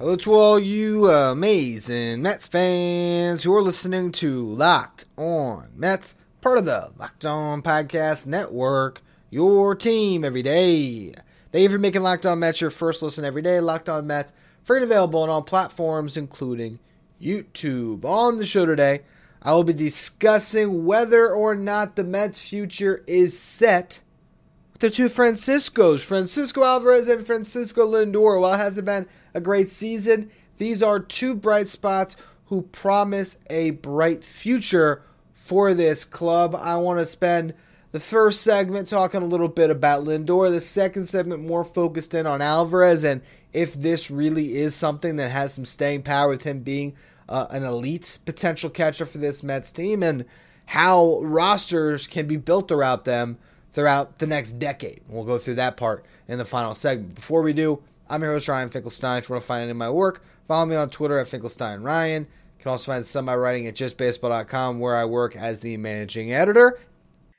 Hello to all you uh, amazing Mets fans who are listening to Locked On Mets, part of the Locked On Podcast Network, your team every day. Thank you for making Locked On Mets your first listen every day. Locked On Mets, free and available on all platforms, including YouTube. On the show today, I will be discussing whether or not the Mets' future is set with the two Franciscos, Francisco Alvarez and Francisco Lindor. While it hasn't been a great season. These are two bright spots who promise a bright future for this club. I want to spend the first segment talking a little bit about Lindor, the second segment more focused in on Alvarez and if this really is something that has some staying power with him being uh, an elite potential catcher for this Mets team and how rosters can be built around them throughout the next decade. We'll go through that part in the final segment. Before we do, I'm your host, Ryan Finkelstein. If you want to find any of my work, follow me on Twitter at Finkelstein Ryan. You can also find some of my writing at justbaseball.com, where I work as the managing editor,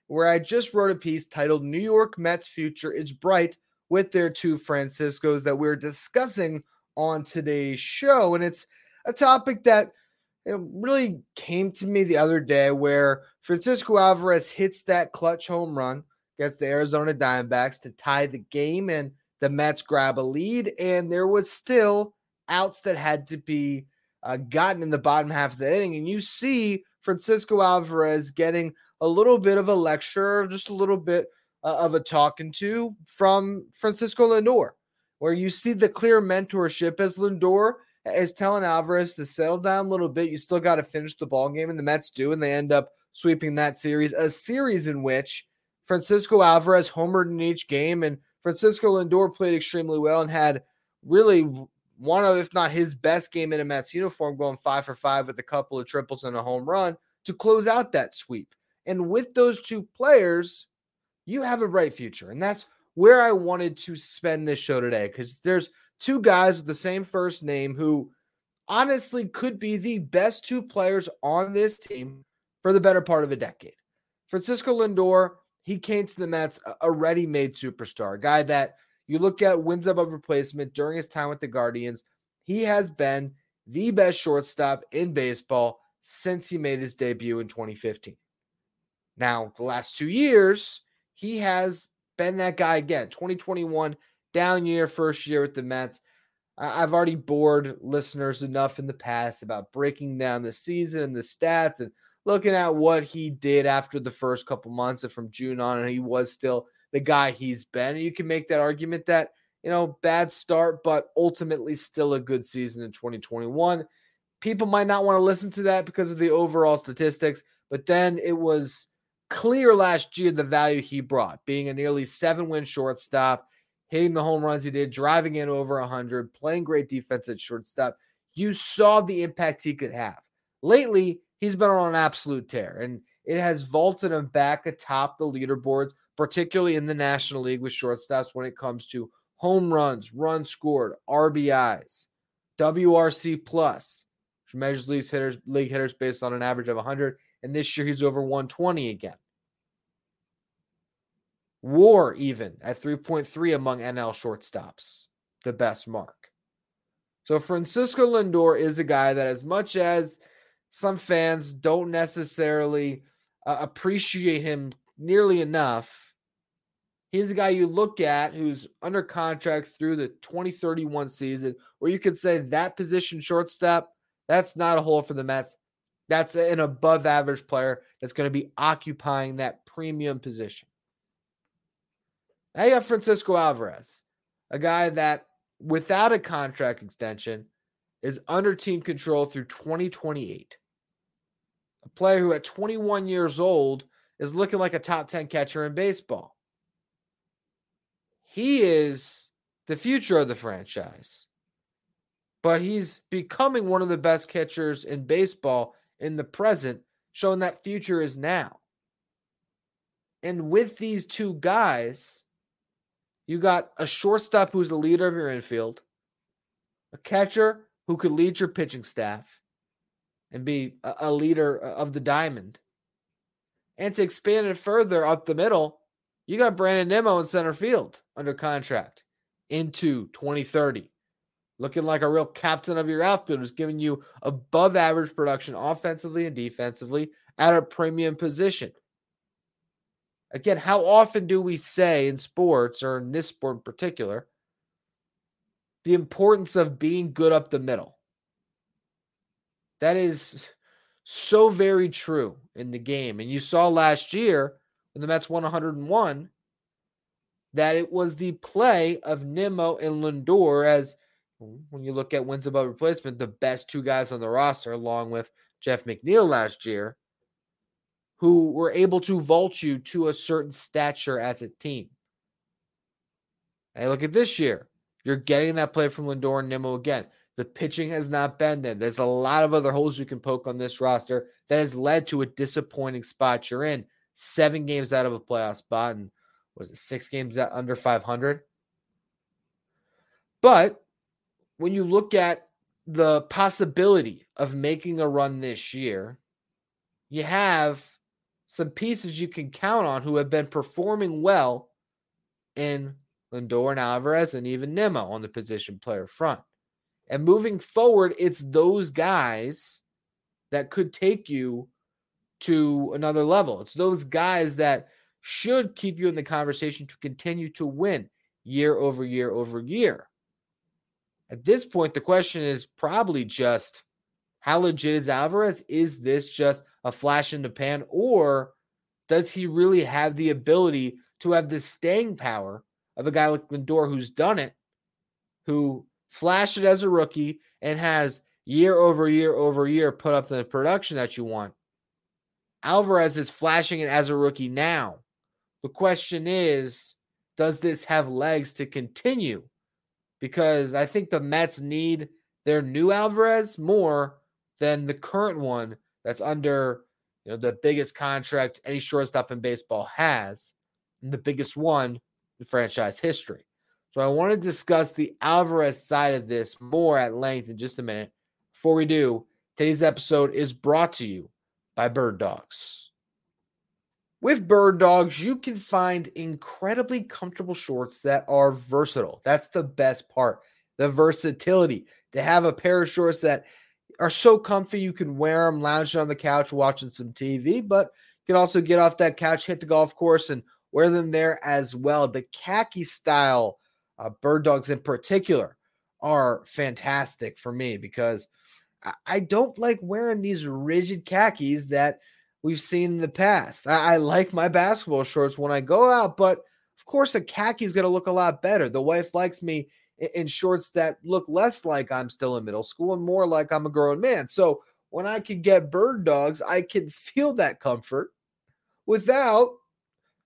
where I just wrote a piece titled New York Mets Future is Bright with their two Franciscos that we're discussing on today's show. And it's a topic that it really came to me the other day where Francisco Alvarez hits that clutch home run against the Arizona Diamondbacks to tie the game. And the Mets grab a lead, and there was still outs that had to be uh, gotten in the bottom half of the inning. And you see Francisco Alvarez getting a little bit of a lecture, just a little bit uh, of a talking to from Francisco Lindor, where you see the clear mentorship as Lindor is telling Alvarez to settle down a little bit. You still got to finish the ball game, and the Mets do, and they end up sweeping that series. A series in which Francisco Alvarez homered in each game and Francisco Lindor played extremely well and had really one of, if not his best game in a Mets uniform, going five for five with a couple of triples and a home run to close out that sweep. And with those two players, you have a bright future. And that's where I wanted to spend this show today because there's two guys with the same first name who honestly could be the best two players on this team for the better part of a decade. Francisco Lindor he came to the Mets a ready made superstar, a guy that you look at wins above replacement during his time with the Guardians. He has been the best shortstop in baseball since he made his debut in 2015. Now, the last two years, he has been that guy again. 2021, down year, first year with the Mets. I've already bored listeners enough in the past about breaking down the season and the stats and looking at what he did after the first couple months and from June on, and he was still the guy he's been. You can make that argument that, you know, bad start, but ultimately still a good season in 2021. People might not want to listen to that because of the overall statistics, but then it was clear last year the value he brought, being a nearly seven win shortstop, hitting the home runs he did, driving in over 100, playing great defense at shortstop. You saw the impact he could have. Lately, he's been on an absolute tear, and it has vaulted him back atop the leaderboards, particularly in the National League with shortstops when it comes to home runs, runs scored, RBIs, WRC plus, which measures league hitters, league hitters based on an average of 100. And this year he's over 120 again. WAR even at 3.3 among NL shortstops, the best mark. So Francisco Lindor is a guy that, as much as some fans don't necessarily uh, appreciate him nearly enough. He's a guy you look at who's under contract through the 2031 season, where you could say that position shortstop, that's not a hole for the Mets. That's an above average player that's going to be occupying that premium position. Now you have Francisco Alvarez, a guy that without a contract extension is under team control through 2028 a player who at 21 years old is looking like a top 10 catcher in baseball. He is the future of the franchise. but he's becoming one of the best catchers in baseball in the present, showing that future is now. And with these two guys, you got a shortstop who's the leader of your infield, a catcher who could lead your pitching staff and be a, leader uh, of the diamond. And to expand it further up the middle, you got Brandon Nimmo in center field under contract into 2030. Looking like a real captain of your outfield who's giving you above average production offensively and defensively at a premium position. Again, how often do we say in sports, or in this sport in particular, the importance of being good up the middle? That is so very true in the game. And you saw last year when the Mets won 101 that it was the play of Nimmo and Lindor as when you look at wins above replacement, the best two guys on the roster, along with Jeff McNeil last year, who were able to vault you to a certain stature as a team. And look at this year. You're getting that play from Lindor and Nimmo again. The pitching has not been there. There's a lot of other holes you can poke on this roster that has led to a disappointing spot you're in. Seven games out of a playoff spot, and was it six games out under 500? But when you look at the possibility of making a run this year, you have some pieces you can count on who have been performing well in Lindor and Alvarez and even Nimmo on the position player front. And moving forward, it's those guys that could take you to another level. It's those guys that should keep you in the conversation to continue to win year over year over year. At this point, the question is probably just how legit is Alvarez? Is this just a flash in the pan, or does he really have the ability to have the staying power of a guy like Lindor who's done it, who flashed it as a rookie and has year over year over year put up the production that you want? Alvarez is flashing it as a rookie now. The question is, does this have legs to continue? because I think the Mets need their new Alvarez more than the current one that's under you know the biggest contract any shortstop in baseball has, and the biggest one in franchise history. So I want to discuss the Alvarez side of this more at length in just a minute. Before we do, today's episode is brought to you by Bird Dogs. With Bird Dogs, you can find incredibly comfortable shorts that are versatile. That's the best part. The versatility to have a pair of shorts that are so comfy you can wear them lounging on the couch watching some TV, but you can also get off that couch, hit the golf course, and wear them there as well. The khaki style uh, bird dogs in particular are fantastic for me because I, don't like wearing these rigid khakis that we've seen in the past. I, I like my basketball shorts when I go out, but of course, a khaki is going to look a lot better. The wife likes me in, in shorts that look less like I'm still in middle school and more like I'm a grown man. So when I can get bird dogs, I can feel that comfort without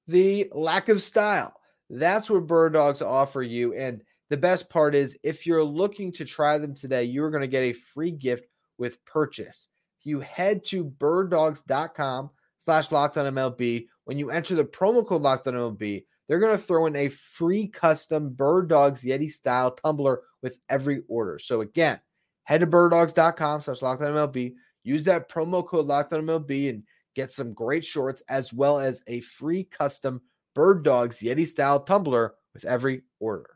the lack of style. That's what bird dogs offer you. And the best part is if you're looking to try them today, you're going to get a free gift with purchase you head to birddogs.com slash MLB, when you enter the promo code MLB, they're going to throw in a free custom Bird Dogs Yeti style tumbler with every order. So again, head to birddogs.com slash MLB, use that promo code MLB, and get some great shorts as well as a free custom Bird Dogs Yeti style tumbler with every order.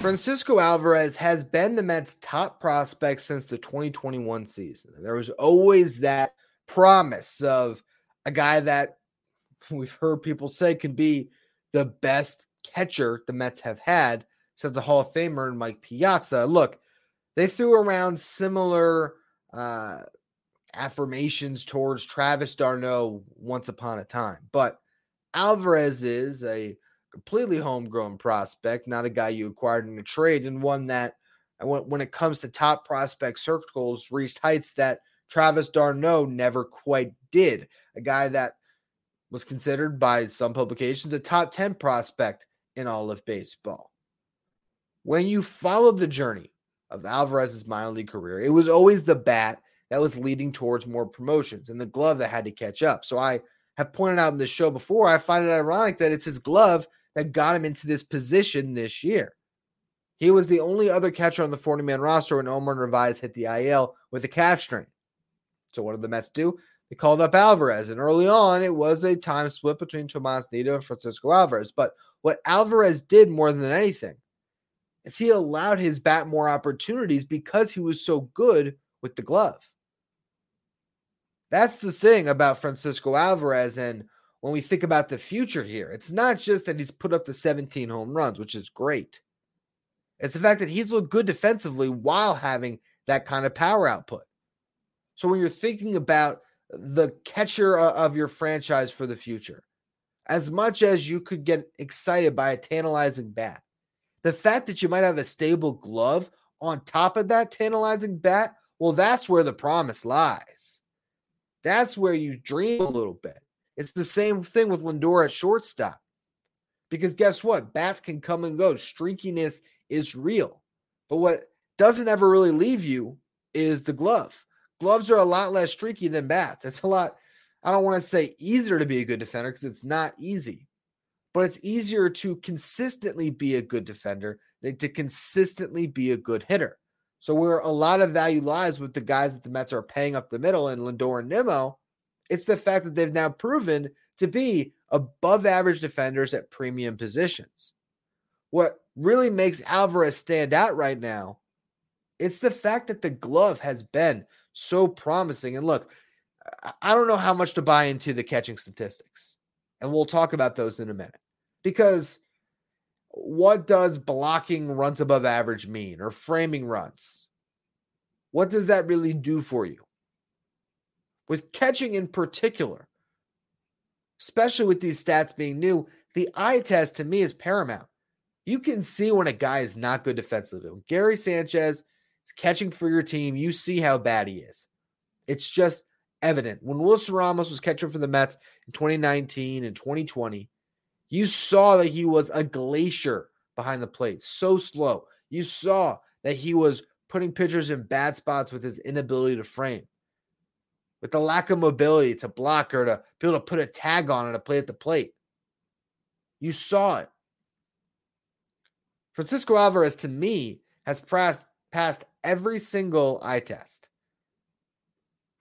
Francisco Alvarez has been the Mets' top prospect since the 2021 season. There was always that promise of a guy that we've heard people say can be the best catcher the Mets have had since the Hall of Famer and Mike Piazza. Look, they threw around similar uh, affirmations towards Travis d'Arnaud once upon a time, but Alvarez is a completely homegrown prospect, not a guy you acquired in a trade, and one that when, when it comes to top prospect circles, reached heights that Travis d'Arnaud never quite did. A guy that was considered by some publications a top 10 prospect in all of baseball. When you followed the journey of Alvarez's minor league career, it was always the bat that was leading towards more promotions and the glove that had to catch up. So I have pointed out in this show before, I find it ironic that it's his glove that got him into this position this year. He was the only other catcher on the 40 man roster when Omar Narvaez hit the IL with a calf strain. So what did the Mets do? They called up Alvarez, and early on, it was a time split between Tomas Nido and Francisco Alvarez. But what Alvarez did more than anything is he allowed his bat more opportunities because he was so good with the glove. That's the thing about Francisco Alvarez. And when we think about the future here, it's not just that he's put up the 17 home runs, which is great. It's the fact that he's looked good defensively while having that kind of power output. So when you're thinking about the catcher of your franchise for the future, as much as you could get excited by a tantalizing bat, the fact that you might have a stable glove on top of that tantalizing bat, well, that's where the promise lies. That's where you dream a little bit. It's the same thing with Lindor at shortstop. Because guess what? Bats can come and go. Streakiness is real. But what doesn't ever really leave you is the glove. Gloves are a lot less streaky than bats. It's a lot, I don't want to say easier to be a good defender because it's not easy, but it's easier to consistently be a good defender than to consistently be a good hitter. So, where a lot of value lies with the guys that the Mets are paying up the middle and Lindor and Nimmo, it's the fact that they've now proven to be above average defenders at premium positions. What really makes Alvarez stand out right now, it's the fact that the glove has been so promising. And look, I don't know how much to buy into the catching statistics. And we'll talk about those in a minute. Because what does blocking runs above average mean or framing runs? What does that really do for you? With catching in particular, especially with these stats being new, the eye test to me is paramount you can see when a guy is not good defensively. When Gary Sanchez catching for your team, you see how bad he is. It's just evident. When Wilson Ramos was catching for the Mets in 2019 and 2020, you saw that he was a glacier behind the plate, so slow. You saw that he was putting pitchers in bad spots with his inability to frame, with the lack of mobility to block or to be able to put a tag on it to play at the plate. You saw it. Francisco Alvarez, to me, has passed, passed every single eye test.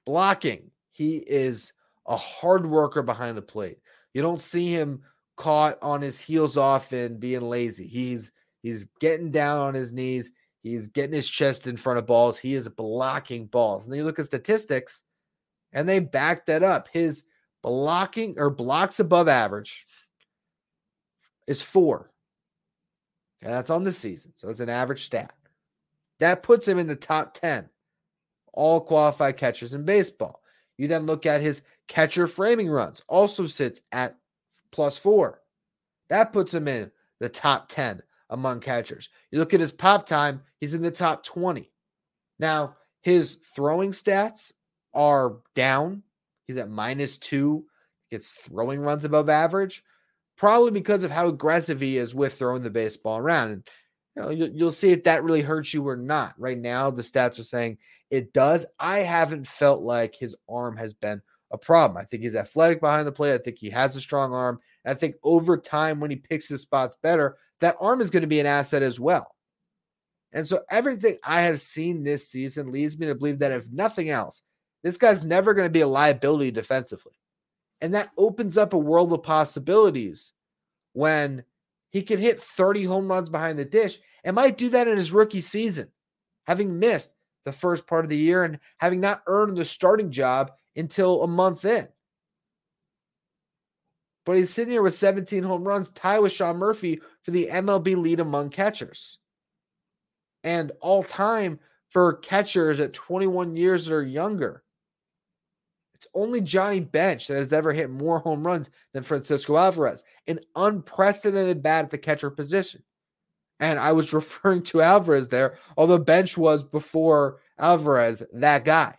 Blocking, he is a hard worker behind the plate. You don't see him caught on his heels off and being lazy. He's he's getting down on his knees. He's getting his chest in front of balls. He is blocking balls. And then you look at statistics, and they back that up. His blocking or blocks above average is four. And that's on the season. So it's an average stat. That puts him in the top 10 all qualified catchers in baseball. You then look at his catcher framing runs, also sits at plus four. That puts him in the top 10 among catchers. You look at his pop time, he's in the top 20. Now, his throwing stats are down. He's at minus two, gets throwing runs above average probably because of how aggressive he is with throwing the baseball around. And you know, you, you'll see if that really hurts you or not. Right now, the stats are saying it does. I haven't felt like his arm has been a problem. I think he's athletic behind the plate. I think he has a strong arm. And I think over time, when he picks his spots better, that arm is going to be an asset as well. And so everything I have seen this season leads me to believe that if nothing else, this guy's never going to be a liability defensively. And that opens up a world of possibilities when he can hit 30 home runs behind the dish and might do that in his rookie season, having missed the first part of the year and having not earned the starting job until a month in. But he's sitting here with 17 home runs, tie with Sean Murphy for the MLB lead among catchers. And all time for catchers at 21 years or younger. It's only Johnny Bench that has ever hit more home runs than Francisco Alvarez, an unprecedented bat at the catcher position. And I was referring to Alvarez there, although bench was before Alvarez that guy.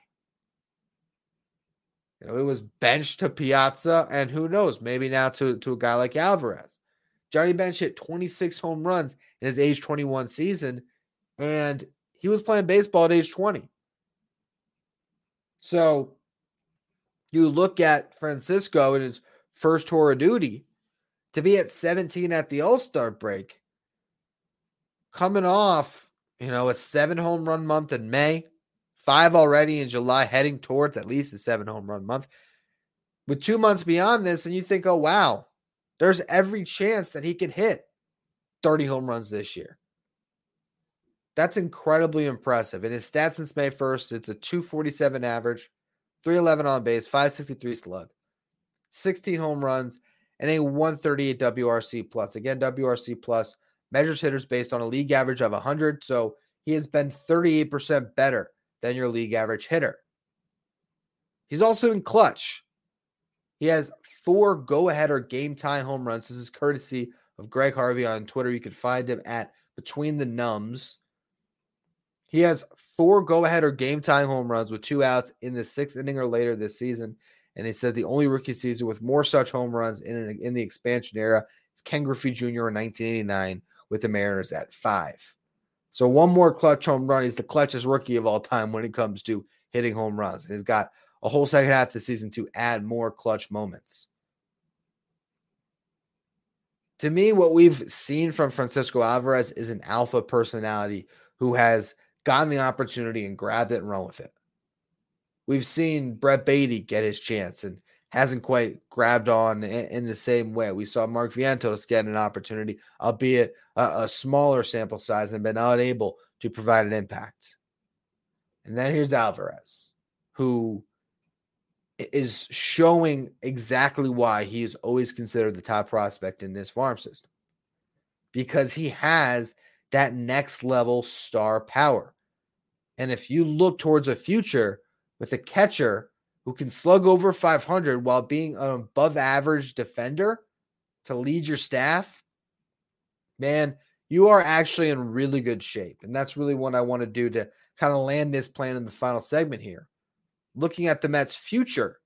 You know, it was bench to Piazza, and who knows, maybe now to, to a guy like Alvarez. Johnny Bench hit 26 home runs in his age 21 season, and he was playing baseball at age 20. So you look at Francisco in his first tour of duty to be at 17 at the All Star break, coming off, you know, a seven home run month in May, five already in July, heading towards at least a seven home run month. With two months beyond this, and you think, oh, wow, there's every chance that he could hit 30 home runs this year. That's incredibly impressive. In his stats since May 1st, it's a 247 average, 311 on base, 563 slug, 16 home runs, and a 138 WRC plus. Again, WRC plus measures hitters based on a league average of 100. So he has been 38% better than your league average hitter. He's also in clutch. He has four go ahead or game tie home runs. This is courtesy of Greg Harvey on Twitter. You can find him at Between the Nums. He has four go ahead or game time home runs with two outs in the sixth inning or later this season. And he said the only rookie season with more such home runs in, an, in the expansion era is Ken Griffey Jr. in 1989 with the Mariners at five. So one more clutch home run. He's the clutchest rookie of all time when it comes to hitting home runs. And he's got a whole second half of the season to add more clutch moments. To me, what we've seen from Francisco Alvarez is an alpha personality who has – gotten the opportunity and grabbed it and run with it. We've seen Brett Baty get his chance and hasn't quite grabbed on in, the same way. We saw Mark Vientos get an opportunity, albeit a, a smaller sample size, and been unable to provide an impact. And then here's Alvarez, who is showing exactly why he is always considered the top prospect in this farm system because he has that next level star power. And if you look towards a future with a catcher who can slug over 500 while being an above average defender to lead your staff, man, you are actually in really good shape. And that's really what I want to do to kind of land this plan in the final segment here. Looking at the Mets' future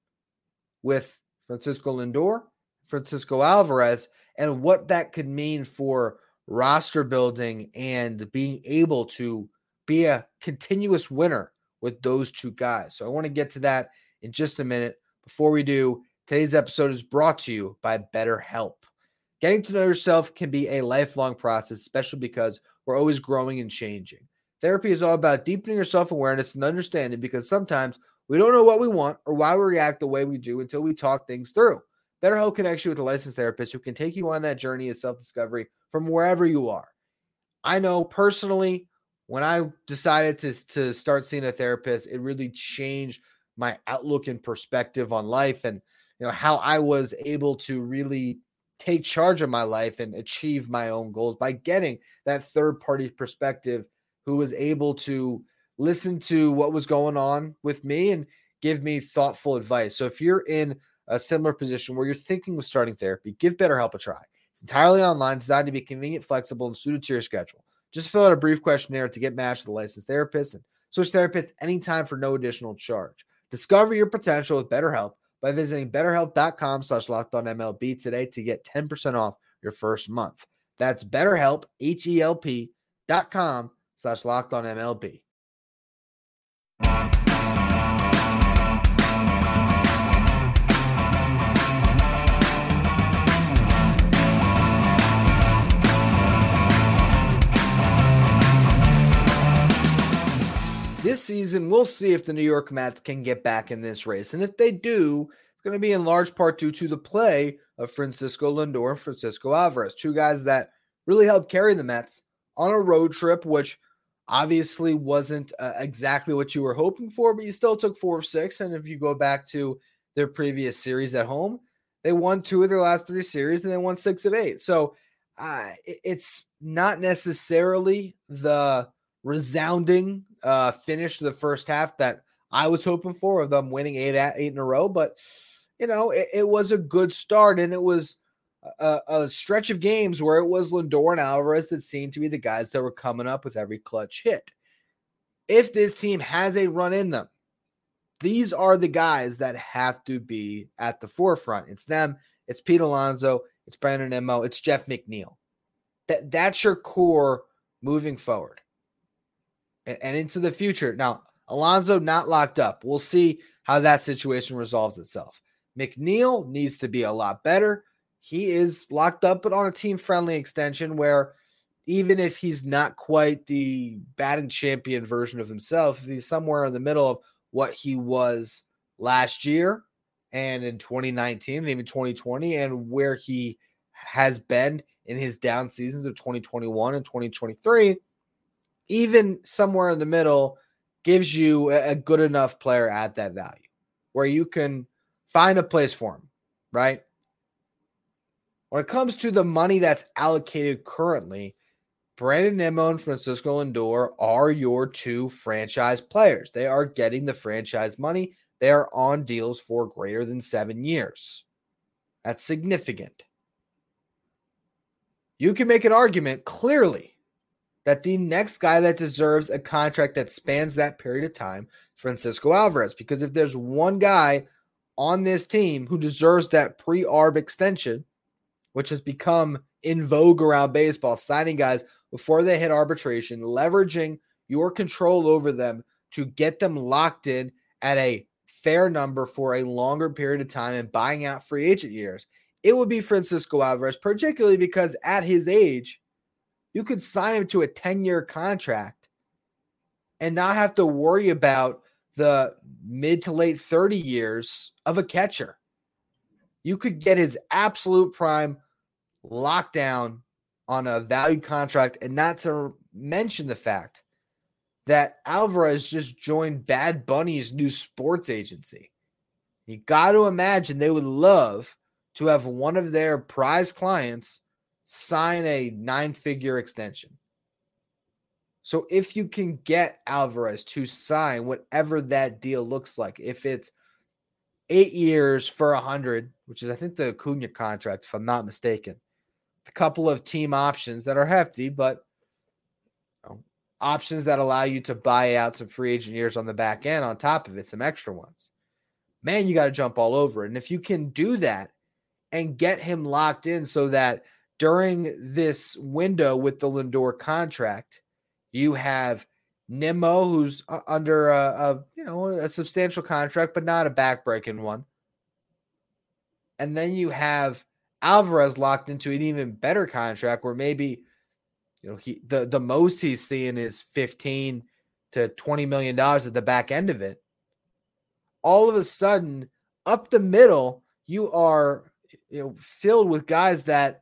with Francisco Lindor, Francisco Alvarez, and what that could mean for roster building and being able to be a continuous winner with those two guys. So I want to get to that in just a minute. Before we do, today's episode is brought to you by BetterHelp. Getting to know yourself can be a lifelong process, especially because we're always growing and changing. Therapy is all about deepening your self awareness and understanding because sometimes we don't know what we want or why we react the way we do until we talk things through. BetterHelp connects you with a licensed therapist who can take you on that journey of self discovery from wherever you are. I know personally, when I decided to, to start seeing a therapist, it really changed my outlook and perspective on life and you know how I was able to really take charge of my life and achieve my own goals by getting that third party perspective who was able to listen to what was going on with me and give me thoughtful advice. So if you're in a similar position where you're thinking of starting therapy, give BetterHelp a try. It's entirely online, designed to be convenient, flexible, and suited to your schedule. Just fill out a brief questionnaire to get matched with a licensed therapist and switch therapists anytime for no additional charge. Discover your potential with BetterHelp by visiting betterhelp.com slash MLB today to get 10% off your first month. That's betterhelp, H-E-L-P dot com slash MLB. This season, we'll see if the New York Mets can get back in this race. And if they do, it's going to be in large part due to the play of Francisco Lindor and Francisco Alvarez, two guys that really helped carry the Mets on a road trip, which obviously wasn't uh, exactly what you were hoping for, but you still took four of six. And if you go back to their previous series at home, they won two of their last three series and they won six of eight. So uh, it's not necessarily the resounding uh, finish to the first half that I was hoping for of them winning eight at eight in a row. But you know, it, it was a good start, and it was a, a, stretch of games where it was Lindor and Alvarez that seemed to be the guys that were coming up with every clutch hit. If this team has a run in them, these are the guys that have to be at the forefront. It's them, it's Pete Alonso, it's Brandon Nimmo, it's Jeff McNeil. That that's your core moving forward and, and into the future. Now, Alonso not locked up. We'll see how that situation resolves itself. McNeil needs to be a lot better. He is locked up, but on a team friendly extension where even if he's not quite the batting champion version of himself, he's somewhere in the middle of what he was last year and in 2019 and even 2020 and where he has been in his down seasons of 2021 and 2023 even somewhere in the middle gives you a good enough player at that value where you can find a place for him, right? When it comes to the money that's allocated currently, Brandon Nimmo and Francisco Lindor are your two franchise players. They are getting the franchise money. They are on deals for greater than seven years. That's significant. You can make an argument clearly that the next guy that deserves a contract that spans that period of time Francisco Alvarez. Because if there's one guy on this team who deserves that pre ARB extension, which has become in vogue around baseball, signing guys before they hit arbitration, leveraging your control over them to get them locked in at a fair number for a longer period of time and buying out free agent years. It would be Francisco Alvarez, particularly because at his age, you could sign him to a 10 year contract and not have to worry about the mid to late 30 years of a catcher. You could get his absolute prime locked down on a valued contract, and not to mention the fact that Alvarez just joined Bad Bunny's new sports agency. You got to imagine they would love to have one of their prize clients sign a nine figure extension. So if you can get Alvarez to sign whatever that deal looks like, if it's eight years for a hundred, which is I think the Acuna contract, if I'm not mistaken, a couple of team options that are hefty, but you know, options that allow you to buy out some free agent years on the back end on top of it, some extra ones. Man, you got to jump all over it. And if you can do that and get him locked in so that during this window with the Lindor contract, you have Nimmo, who's under a, a, you know a substantial contract, but not a backbreaking one. And then you have Alvarez locked into an even better contract, where maybe you know he the the most he's seeing is fifteen to twenty million dollars at the back end of it. All of a sudden, up the middle, you are you know filled with guys that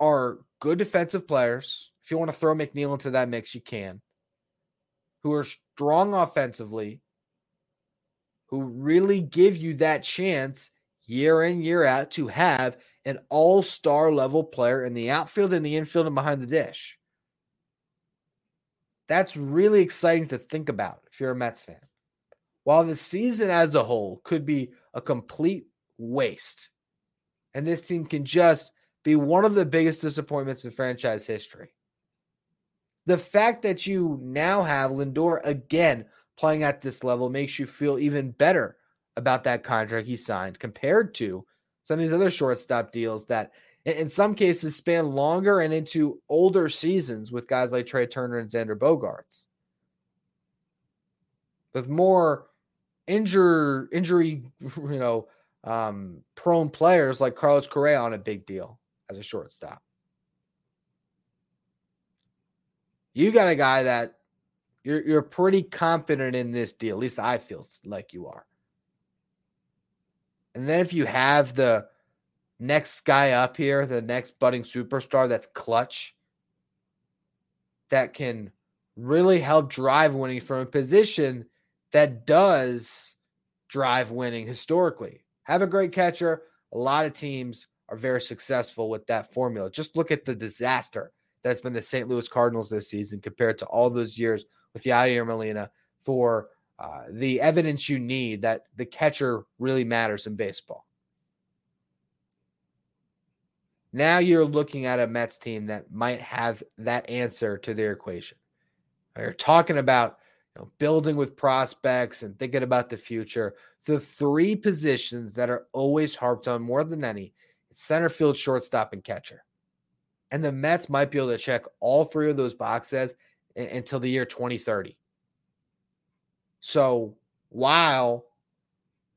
are good defensive players if you want to throw McNeil into that mix, you can. Who are strong offensively, who really give you that chance year in, year out to have an all star level player in the outfield and the infield and behind the dish. That's really exciting to think about if you're a Mets fan. While the season as a whole could be a complete waste, and this team can just be one of the biggest disappointments in franchise history the fact that you now have Lindor again playing at this level makes you feel even better about that contract he signed compared to some of these other shortstop deals that in some cases span longer and into older seasons with guys like Trea Turner and Xander Bogaerts. With more injury injury, you know, um, prone players like Carlos Correa on a big deal as a shortstop. you got a guy that you're you're pretty confident in this deal. At least I feel like you are. And then if you have the next guy up here, the next budding superstar that's clutch, that can really help drive winning from a position that does drive winning historically. Have a great catcher. A lot of teams are very successful with that formula. Just look at the disaster that's been the St. Louis Cardinals this season compared to all those years with Yadier Molina for uh, the evidence you need that the catcher really matters in baseball. Now you're looking at a Mets team that might have that answer to their equation. You're talking about you know, building with prospects and thinking about the future. The three positions that are always harped on more than any center field, shortstop, and catcher. And the Mets might be able to check all three of those boxes until the year 2030. So while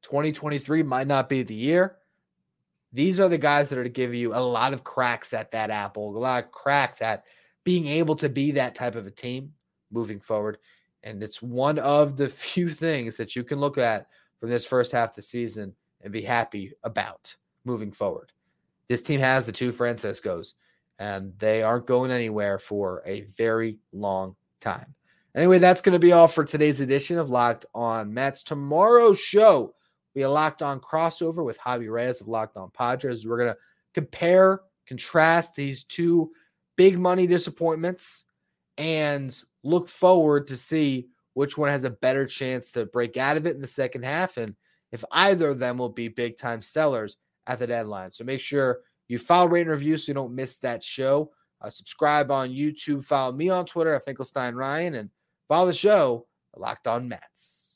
2023 might not be the year, these are the guys that are to give you a lot of cracks at that apple, a lot of cracks at being able to be that type of a team moving forward. And it's one of the few things that you can look at from this first half of the season and be happy about moving forward. This team has the two Franciscos, and they aren't going anywhere for a very long time. Anyway, that's going to be all for today's edition of Locked On Mets. Tomorrow's show, we a Locked On crossover with Javi Reyes of Locked On Padres. We're going to compare, contrast these two big money disappointments and look forward to see which one has a better chance to break out of it in the second half and if either of them will be big time sellers at the deadline. So make sure you follow, rate, and review so you don't miss that show. Uh, subscribe on YouTube. Follow me on Twitter at Finkelstein Ryan and follow the show, Locked On Mets.